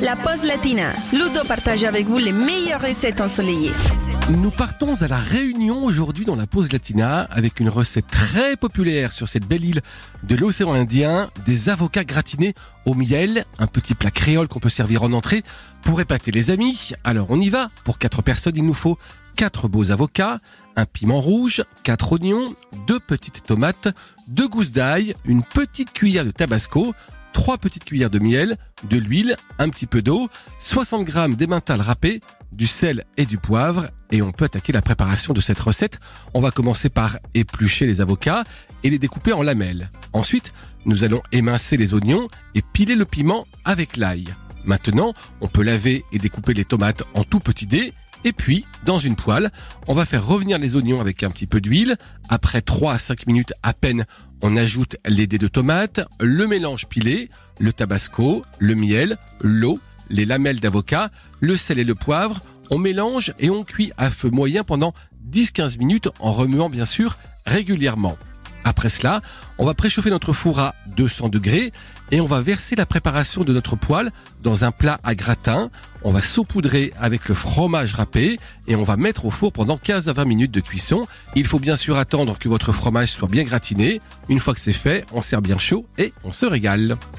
la pause latina. Ludo partage avec vous les meilleures recettes ensoleillées. Nous partons à la Réunion aujourd'hui dans la pause latina avec une recette très populaire sur cette belle île de l'océan Indien, des avocats gratinés au miel, un petit plat créole qu'on peut servir en entrée pour épater les amis. Alors on y va. Pour quatre personnes, il nous faut quatre beaux avocats, un piment rouge, quatre oignons, deux petites tomates, deux gousses d'ail, une petite cuillère de tabasco, trois petites cuillères de miel, de l'huile, un petit peu d'eau, 60 grammes d'emmental râpé, du sel et du poivre et on peut attaquer la préparation de cette recette. On va commencer par éplucher les avocats et les découper en lamelles. Ensuite, nous allons émincer les oignons et piler le piment avec l'ail. Maintenant, on peut laver et découper les tomates en tout petits dés et puis, dans une poêle, on va faire revenir les oignons avec un petit peu d'huile. Après 3 à 5 minutes à peine, on ajoute les dés de tomates, le mélange pilé, le tabasco, le miel, l'eau, les lamelles d'avocat, le sel et le poivre. On mélange et on cuit à feu moyen pendant 10-15 minutes en remuant bien sûr régulièrement. Après cela, on va préchauffer notre four à 200 degrés et on va verser la préparation de notre poêle dans un plat à gratin. On va saupoudrer avec le fromage râpé et on va mettre au four pendant 15 à 20 minutes de cuisson. Il faut bien sûr attendre que votre fromage soit bien gratiné. Une fois que c'est fait, on sert bien chaud et on se régale.